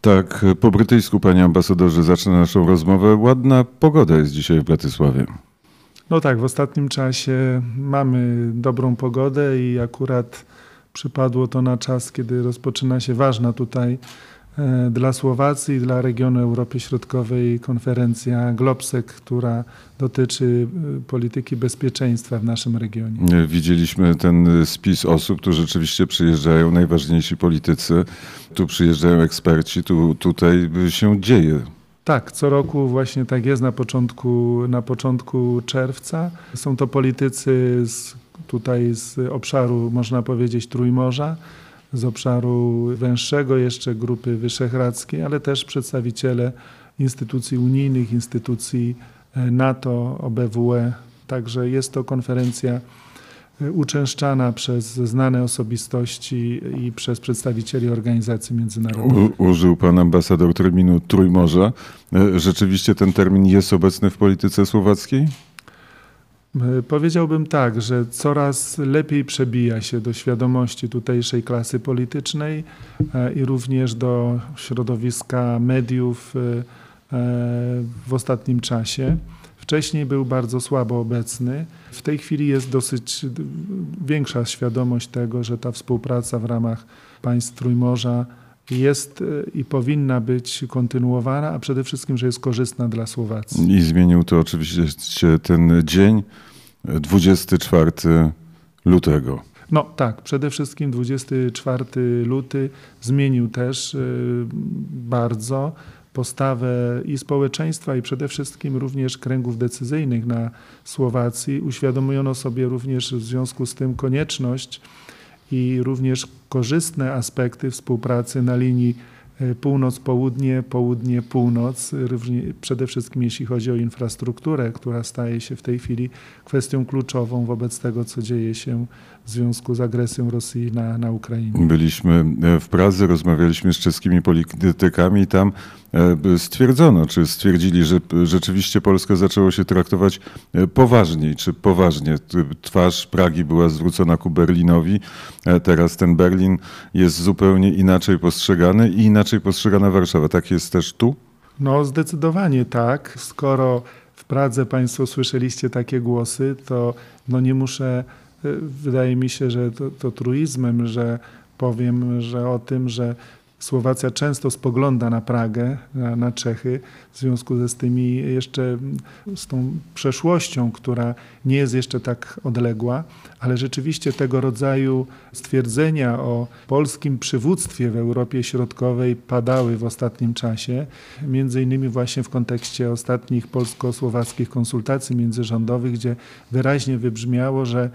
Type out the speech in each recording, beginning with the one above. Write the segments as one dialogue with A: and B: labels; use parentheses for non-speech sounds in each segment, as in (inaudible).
A: Tak, po brytyjsku, panie ambasadorze, zacznę naszą rozmowę. Ładna pogoda jest dzisiaj w Bratysławie.
B: No tak, w ostatnim czasie mamy dobrą pogodę i akurat przypadło to na czas, kiedy rozpoczyna się ważna tutaj dla Słowacji i dla regionu Europy Środkowej konferencja Globsec, która dotyczy e, polityki bezpieczeństwa w naszym regionie.
A: Widzieliśmy ten spis osób, tu rzeczywiście przyjeżdżają najważniejsi politycy, tu przyjeżdżają eksperci, tu, tutaj się dzieje.
B: Tak, co roku właśnie tak jest na początku, na początku czerwca. Są to politycy z, tutaj z obszaru, można powiedzieć, Trójmorza, z obszaru węższego jeszcze Grupy Wyszehradzkiej, ale też przedstawiciele instytucji unijnych, instytucji e, NATO, OBWE. Także jest to konferencja uczęszczana przez znane osobistości i przez przedstawicieli organizacji międzynarodowych.
A: U, użył pan ambasador terminu Trójmorza. E, rzeczywiście ten termin jest obecny w polityce słowackiej?
B: E, powiedziałbym tak, że coraz lepiej przebija się do świadomości tutejszej klasy politycznej e, i również do środowiska mediów w ostatnim czasie. Wcześniej był bardzo słabo obecny. W tej chwili jest dosyć większa świadomość tego, że ta współpraca w ramach państw Trójmorza jest e, i powinna być kontynuowana, a przede wszystkim, że jest korzystna dla Słowacji.
A: I zmienił to oczywiście ten dzień, 24 lutego.
B: No tak, przede wszystkim 24 luty zmienił też e, bardzo postawę i społeczeństwa, i przede wszystkim również kręgów decyzyjnych na Słowacji. Uświadomiono sobie również w związku z tym konieczność i również korzystne aspekty współpracy na linii e, północ-południe, południe-północ, przede wszystkim jeśli chodzi o infrastrukturę, która staje się w tej chwili kwestią kluczową wobec tego, co dzieje się w związku z agresją Rosji na, na Ukrainę.
A: Byliśmy e, w Pradze, rozmawialiśmy z czeskimi politykami i tam e, stwierdzono, czy stwierdzili, że rzeczywiście Polska zaczęło się traktować e, poważniej, czy poważnie. Twarz Pragi była zwrócona ku Berlinowi, teraz ten Berlin jest zupełnie inaczej postrzegany i inaczej postrzegana Warszawa. Tak jest też tu?
B: No zdecydowanie tak. Skoro w Pradze Państwo słyszeliście takie głosy, to no nie muszę wydaje mi się, że to, to truizmem, że powiem, że o tym, że Słowacja często spogląda na Pragę, na, na, Czechy, w związku ze z tymi jeszcze, z tą przeszłością, która nie jest jeszcze tak odległa, ale rzeczywiście tego rodzaju stwierdzenia o polskim przywództwie w Europie Środkowej padały w ostatnim czasie, między innymi właśnie w kontekście ostatnich polsko-słowackich konsultacji międzyrządowych, gdzie wyraźnie wybrzmiało, że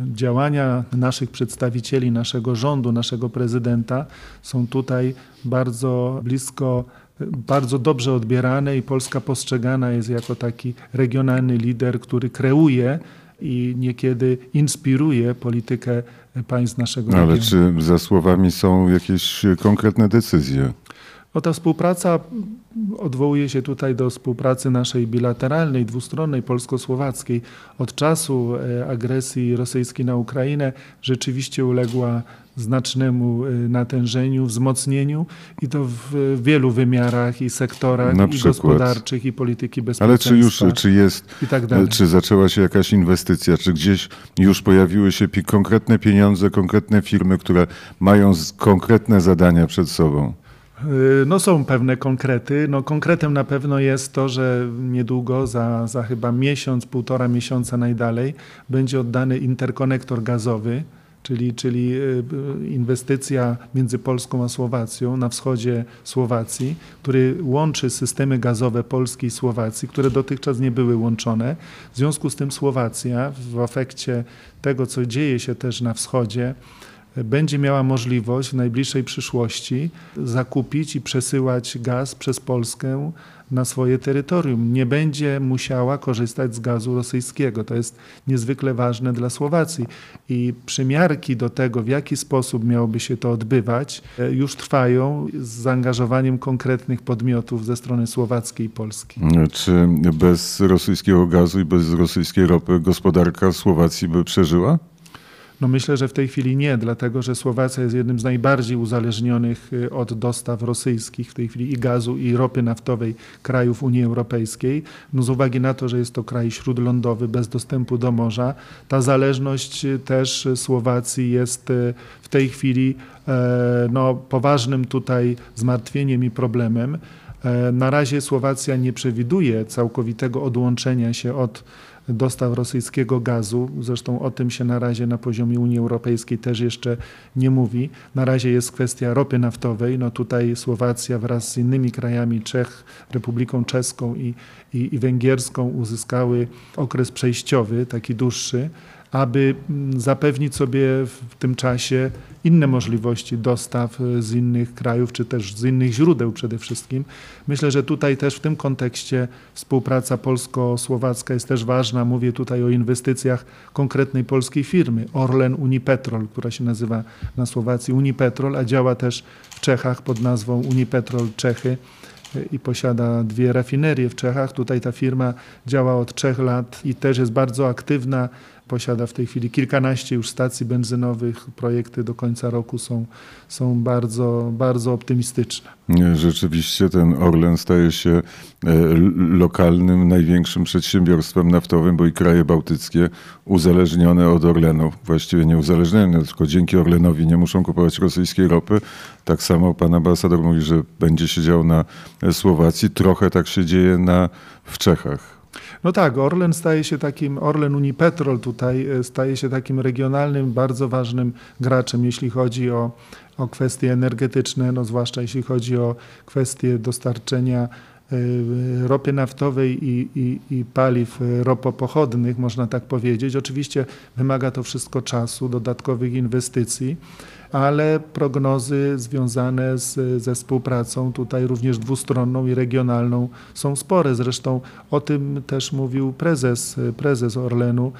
B: działania naszych przedstawicieli, naszego rządu, naszego prezydenta są tutaj bardzo blisko, bardzo dobrze odbierane i Polska postrzegana jest jako taki regionalny lider, który kreuje i niekiedy inspiruje politykę państw naszego regionu.
A: Ale czy za słowami są jakieś konkretne decyzje?
B: No ta współpraca odwołuje się tutaj do współpracy naszej bilateralnej, dwustronnej, polsko-słowackiej. Od czasu e, agresji rosyjskiej na Ukrainę rzeczywiście uległa znacznemu e, natężeniu, wzmocnieniu i to w wielu wymiarach i sektorach i gospodarczych i polityki bezpieczeństwa.
A: Ale czy już czy jest, tak czy zaczęła się jakaś inwestycja, czy gdzieś już pojawiły się konkretne pieniądze, konkretne firmy, które mają konkretne zadania przed sobą?
B: Y, no są pewne konkrety. No konkretem na pewno jest to, że niedługo, za, za chyba miesiąc, półtora miesiąca najdalej, będzie oddany interkonektor gazowy, czyli, czyli y, inwestycja między Polską a Słowacją na wschodzie Słowacji, który łączy systemy gazowe Polski i Słowacji, które dotychczas nie były łączone. W związku z tym Słowacja w efekcie tego, co dzieje się też na wschodzie, będzie miała możliwość w najbliższej przyszłości zakupić i przesyłać gaz przez Polskę na swoje terytorium. Nie będzie musiała korzystać z gazu rosyjskiego. To jest niezwykle ważne dla Słowacji. I przymiarki do tego, w jaki sposób miałoby się to odbywać, e, już trwają z zaangażowaniem konkretnych podmiotów ze strony słowackiej i polskiej.
A: Czy bez rosyjskiego gazu i bez rosyjskiej ropy gospodarka Słowacji by przeżyła?
B: No myślę, że w tej chwili nie, dlatego że Słowacja jest jednym z najbardziej uzależnionych y, od dostaw rosyjskich w tej chwili i gazu, i ropy naftowej krajów Unii Europejskiej. No z uwagi na to, że jest to kraj śródlądowy bez dostępu do morza, ta zależność y, też Słowacji jest y, w tej chwili e, no, poważnym tutaj zmartwieniem i problemem. E, na razie Słowacja nie przewiduje całkowitego odłączenia się od dostaw rosyjskiego gazu. Zresztą o tym się na razie na poziomie Unii Europejskiej też jeszcze nie mówi. Na razie jest kwestia ropy naftowej. No tutaj Słowacja wraz z innymi krajami, Czech, Republiką Czeską i, i, i Węgierską uzyskały okres przejściowy, taki dłuższy aby mm, zapewnić sobie w tym czasie inne możliwości dostaw e, z innych krajów, czy też z innych źródeł przede wszystkim. Myślę, że tutaj też w tym kontekście współpraca polsko-słowacka jest też ważna. Mówię tutaj o inwestycjach konkretnej polskiej firmy, Orlen Unipetrol, która się nazywa na Słowacji Unipetrol, a działa też w Czechach pod nazwą Unipetrol Czechy e, i posiada dwie rafinerie w Czechach. Tutaj ta firma działa od trzech lat i też jest bardzo aktywna posiada w tej chwili kilkanaście już stacji benzynowych. Projekty do końca roku są, są bardzo, bardzo optymistyczne.
A: Rzeczywiście ten Orlen staje się e, lokalnym, największym przedsiębiorstwem naftowym, bo i kraje bałtyckie uzależnione od Orlenu, właściwie nie uzależnione, tylko dzięki Orlenowi nie muszą kupować rosyjskiej ropy. Tak samo pan ambasador mówi, że będzie się działo na Słowacji. Trochę tak się dzieje na, w Czechach.
B: No tak, Orlen staje się takim, Orlen Unipetrol tutaj e, staje się takim regionalnym, bardzo ważnym graczem, jeśli chodzi o, o kwestie energetyczne, no zwłaszcza jeśli chodzi o kwestie dostarczenia e, ropy naftowej i, i, i, paliw ropopochodnych, można tak powiedzieć. Oczywiście wymaga to wszystko czasu, dodatkowych inwestycji ale prognozy związane z, ze współpracą tutaj również dwustronną i regionalną są spore. Zresztą o tym też mówił prezes, prezes Orlenu,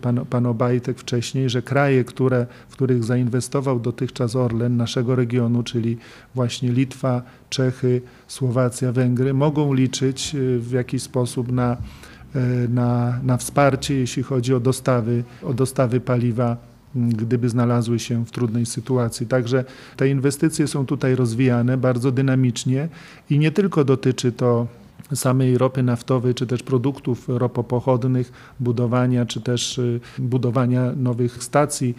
B: pan, pan Obajtek wcześniej, że kraje, które, w których zainwestował dotychczas Orlen naszego regionu, czyli właśnie Litwa, Czechy, Słowacja, Węgry, mogą liczyć w jakiś sposób na, na, na wsparcie, jeśli chodzi o dostawy, o dostawy paliwa gdyby znalazły się w trudnej sytuacji. Także te inwestycje są tutaj rozwijane bardzo dynamicznie i nie tylko dotyczy to samej ropy naftowej, czy też produktów ropopochodnych, budowania, czy też y, budowania nowych stacji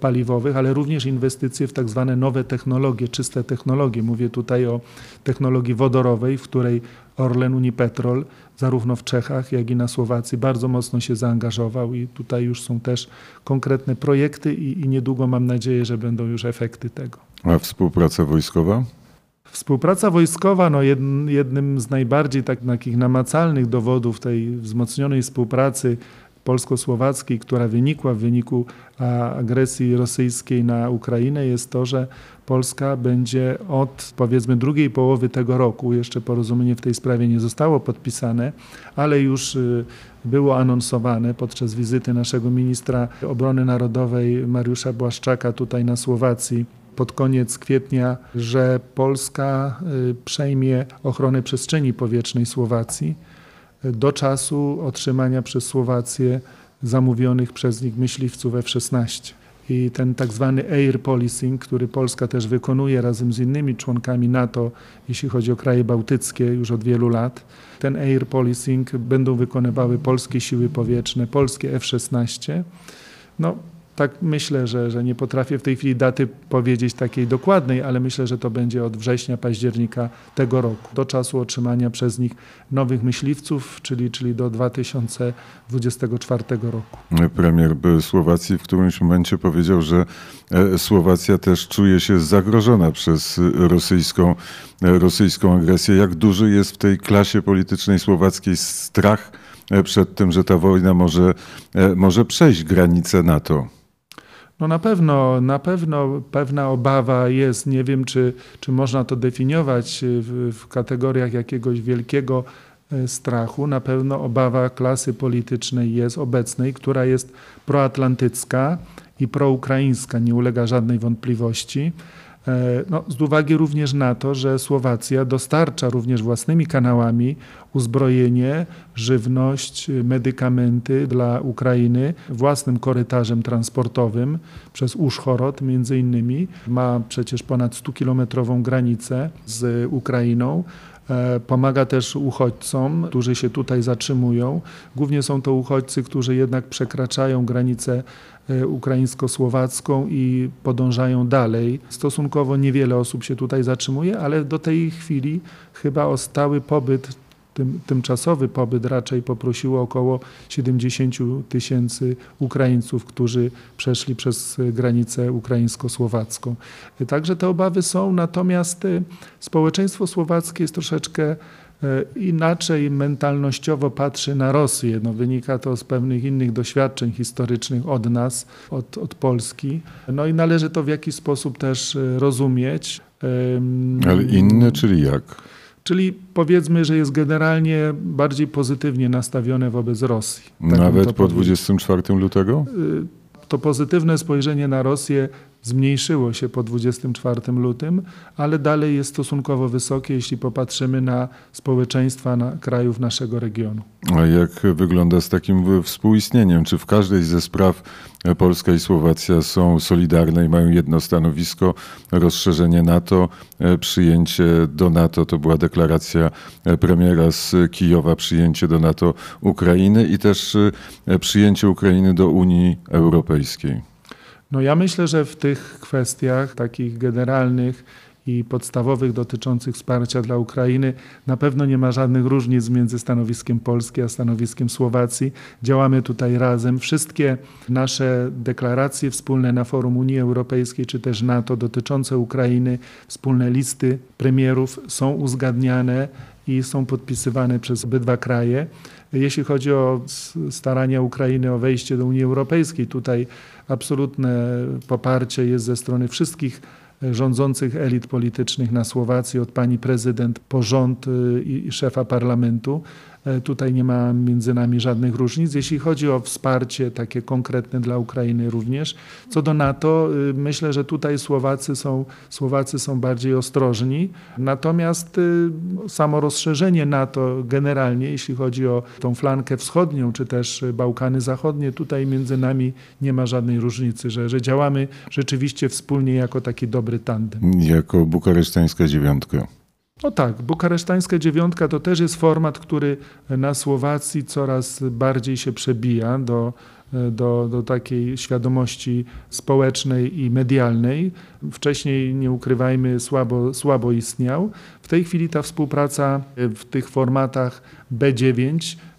B: paliwowych, ale również inwestycje w tak zwane nowe technologie, czyste technologie. Mówię tutaj o technologii wodorowej, w której Orlen Unipetrol zarówno w Czechach, jak i na Słowacji bardzo mocno się zaangażował i tutaj już są też konkretne projekty i, i niedługo mam nadzieję, że będą już efekty tego.
A: A współpraca wojskowa?
B: Współpraca wojskowa, no jednym z najbardziej tak, takich namacalnych dowodów tej wzmocnionej współpracy polsko-słowackiej, która wynikła w wyniku agresji rosyjskiej na Ukrainę, jest to, że Polska będzie od powiedzmy drugiej połowy tego roku, jeszcze porozumienie w tej sprawie nie zostało podpisane, ale już y, było anonsowane podczas wizyty naszego ministra obrony narodowej Mariusza Błaszczaka tutaj na Słowacji pod koniec kwietnia, że Polska y, przejmie ochronę przestrzeni powietrznej Słowacji do czasu otrzymania przez Słowację zamówionych przez nich myśliwców F-16. I ten tak zwany air policing, który Polska też wykonuje razem z innymi członkami NATO, jeśli chodzi o kraje bałtyckie już od wielu lat, ten air policing będą wykonywały polskie siły powietrzne, polskie F-16. No, tak myślę, że, że nie potrafię w tej chwili daty powiedzieć takiej dokładnej, ale myślę, że to będzie od września, października tego roku, do czasu otrzymania przez nich nowych myśliwców, czyli, czyli do 2024 roku.
A: Premier Słowacji w którymś momencie powiedział, że e, Słowacja też czuje się zagrożona przez rosyjską, e, rosyjską agresję. Jak duży jest w tej klasie politycznej słowackiej strach e, przed tym, że ta wojna może, może przejść granicę NATO?
B: No na pewno, na pewno pewna obawa jest. Nie wiem, czy, czy można to definiować w, w kategoriach jakiegoś wielkiego e, strachu. Na pewno obawa klasy politycznej jest obecnej, która jest proatlantycka i proukraińska, nie ulega żadnej wątpliwości. E, no, z uwagi również na to, że Słowacja dostarcza również własnymi kanałami uzbrojenie, żywność, medykamenty dla Ukrainy własnym korytarzem transportowym przez Uszchorod między innymi. Ma przecież ponad 100-kilometrową granicę z Ukrainą. E, pomaga też uchodźcom, którzy się tutaj zatrzymują. Głównie są to uchodźcy, którzy jednak przekraczają granicę e, ukraińsko-słowacką i podążają dalej. Stosunkowo niewiele osób się tutaj zatrzymuje, ale do tej chwili chyba o stały pobyt tym, tymczasowy pobyt raczej poprosiło około 70 tysięcy Ukraińców, którzy przeszli przez granicę ukraińsko-słowacką. Także te obawy są, natomiast y, społeczeństwo słowackie jest troszeczkę y, inaczej mentalnościowo patrzy na Rosję. No, wynika to z pewnych innych doświadczeń historycznych od nas, od, od Polski. No i należy to w jakiś sposób też y, rozumieć.
A: Ale inne, czyli jak?
B: Czyli powiedzmy, że jest generalnie bardziej pozytywnie nastawione wobec Rosji.
A: Tak Nawet po 24 lutego?
B: Y, to pozytywne spojrzenie na Rosję zmniejszyło się po 24 lutym, ale dalej jest stosunkowo wysokie, jeśli popatrzymy na społeczeństwa na krajów naszego regionu.
A: A jak wygląda z takim współistnieniem? Czy w każdej ze spraw Polska i Słowacja są solidarne i mają jedno stanowisko, rozszerzenie NATO, przyjęcie do NATO, to była deklaracja premiera z Kijowa, przyjęcie do NATO Ukrainy i też przyjęcie Ukrainy do Unii Europejskiej.
B: No ja myślę, że w tych kwestiach takich generalnych i podstawowych dotyczących wsparcia dla Ukrainy na pewno nie ma żadnych różnic między stanowiskiem Polski a stanowiskiem Słowacji. Działamy tutaj razem. Wszystkie nasze deklaracje wspólne na forum Unii Europejskiej czy też NATO dotyczące Ukrainy, wspólne listy premierów są uzgadniane i są podpisywane przez obydwa kraje. Jeśli chodzi o starania Ukrainy o wejście do Unii Europejskiej, tutaj absolutne poparcie jest ze strony wszystkich rządzących elit politycznych na Słowacji, od pani prezydent po rząd y, i szefa parlamentu. E, tutaj nie ma między nami żadnych różnic. Jeśli chodzi o wsparcie takie konkretne dla Ukrainy również. Co do NATO, y, myślę, że tutaj Słowacy są, Słowacy są bardziej ostrożni. Natomiast y, samo rozszerzenie NATO generalnie, jeśli chodzi o tą flankę wschodnią, czy też Bałkany Zachodnie, tutaj między nami nie ma żadnej różnicy, że, że działamy rzeczywiście wspólnie jako taki dobry tandem.
A: Jako bukaresztańska dziewiątka.
B: No tak, bukaresztańska dziewiątka to też jest format, który na Słowacji coraz bardziej się przebija do, do, do takiej świadomości społecznej i medialnej. Wcześniej, nie ukrywajmy, słabo, słabo istniał. W tej chwili ta współpraca w tych formatach B9 Y,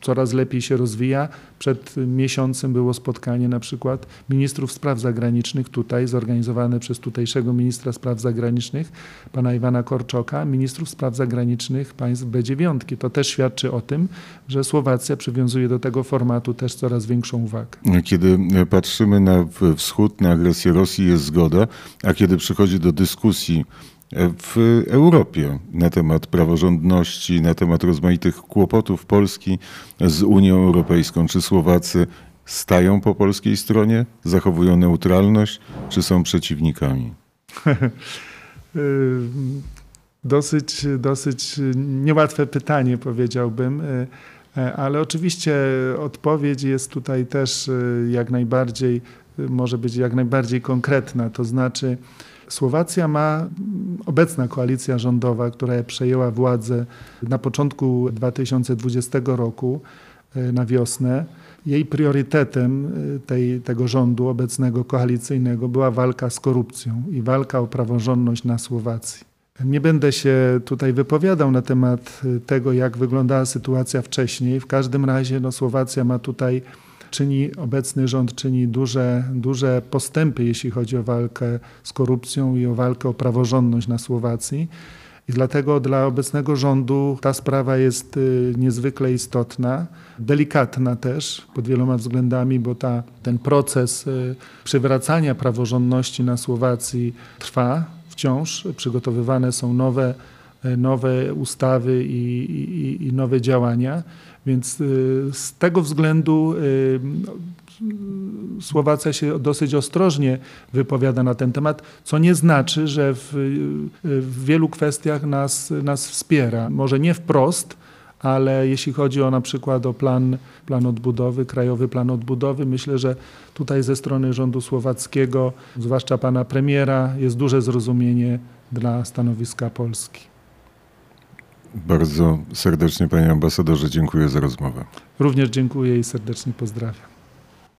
B: coraz lepiej się rozwija. Przed miesiącem było spotkanie na przykład ministrów spraw zagranicznych tutaj, zorganizowane przez tutejszego ministra spraw zagranicznych, pana Iwana Korczoka, ministrów spraw zagranicznych państw B9. To też świadczy o tym, że Słowacja przywiązuje do tego formatu też coraz większą uwagę.
A: Kiedy patrzymy na wschód, na agresję Rosji jest zgoda, a kiedy przychodzi do dyskusji w Europie na temat praworządności, na temat rozmaitych kłopotów Polski z Unią Europejską. Czy Słowacy stają po polskiej stronie, zachowują neutralność, czy są przeciwnikami? (laughs)
B: dosyć, dosyć niełatwe pytanie, powiedziałbym. Ale oczywiście odpowiedź jest tutaj też jak najbardziej, może być jak najbardziej konkretna. To znaczy, Słowacja ma obecna koalicja rządowa, która przejęła władzę na początku 2020 roku e, na wiosnę. Jej priorytetem e, tej, tego rządu obecnego koalicyjnego była walka z korupcją i walka o praworządność na Słowacji. Nie będę się tutaj wypowiadał na temat e, tego, jak wyglądała sytuacja wcześniej. W każdym razie no, Słowacja ma tutaj czyni, obecny rząd czyni duże, duże postępy, jeśli chodzi o walkę z korupcją i o walkę o praworządność na Słowacji. I dlatego dla obecnego rządu ta sprawa jest y, niezwykle istotna, delikatna też pod wieloma względami, bo ta, ten proces y, przywracania praworządności na Słowacji trwa wciąż. Przygotowywane są nowe, y, nowe ustawy i, i, i nowe działania. Więc y, z tego względu y, Słowacja się dosyć ostrożnie wypowiada na ten temat, co nie znaczy, że w, w wielu kwestiach nas, nas wspiera. Może nie wprost, ale jeśli chodzi o na przykład o plan, plan odbudowy, krajowy plan odbudowy, myślę, że tutaj ze strony rządu słowackiego, zwłaszcza pana premiera, jest duże zrozumienie dla stanowiska Polski.
A: Bardzo serdecznie, panie ambasadorze, dziękuję za rozmowę.
B: Również dziękuję i serdecznie pozdrawiam.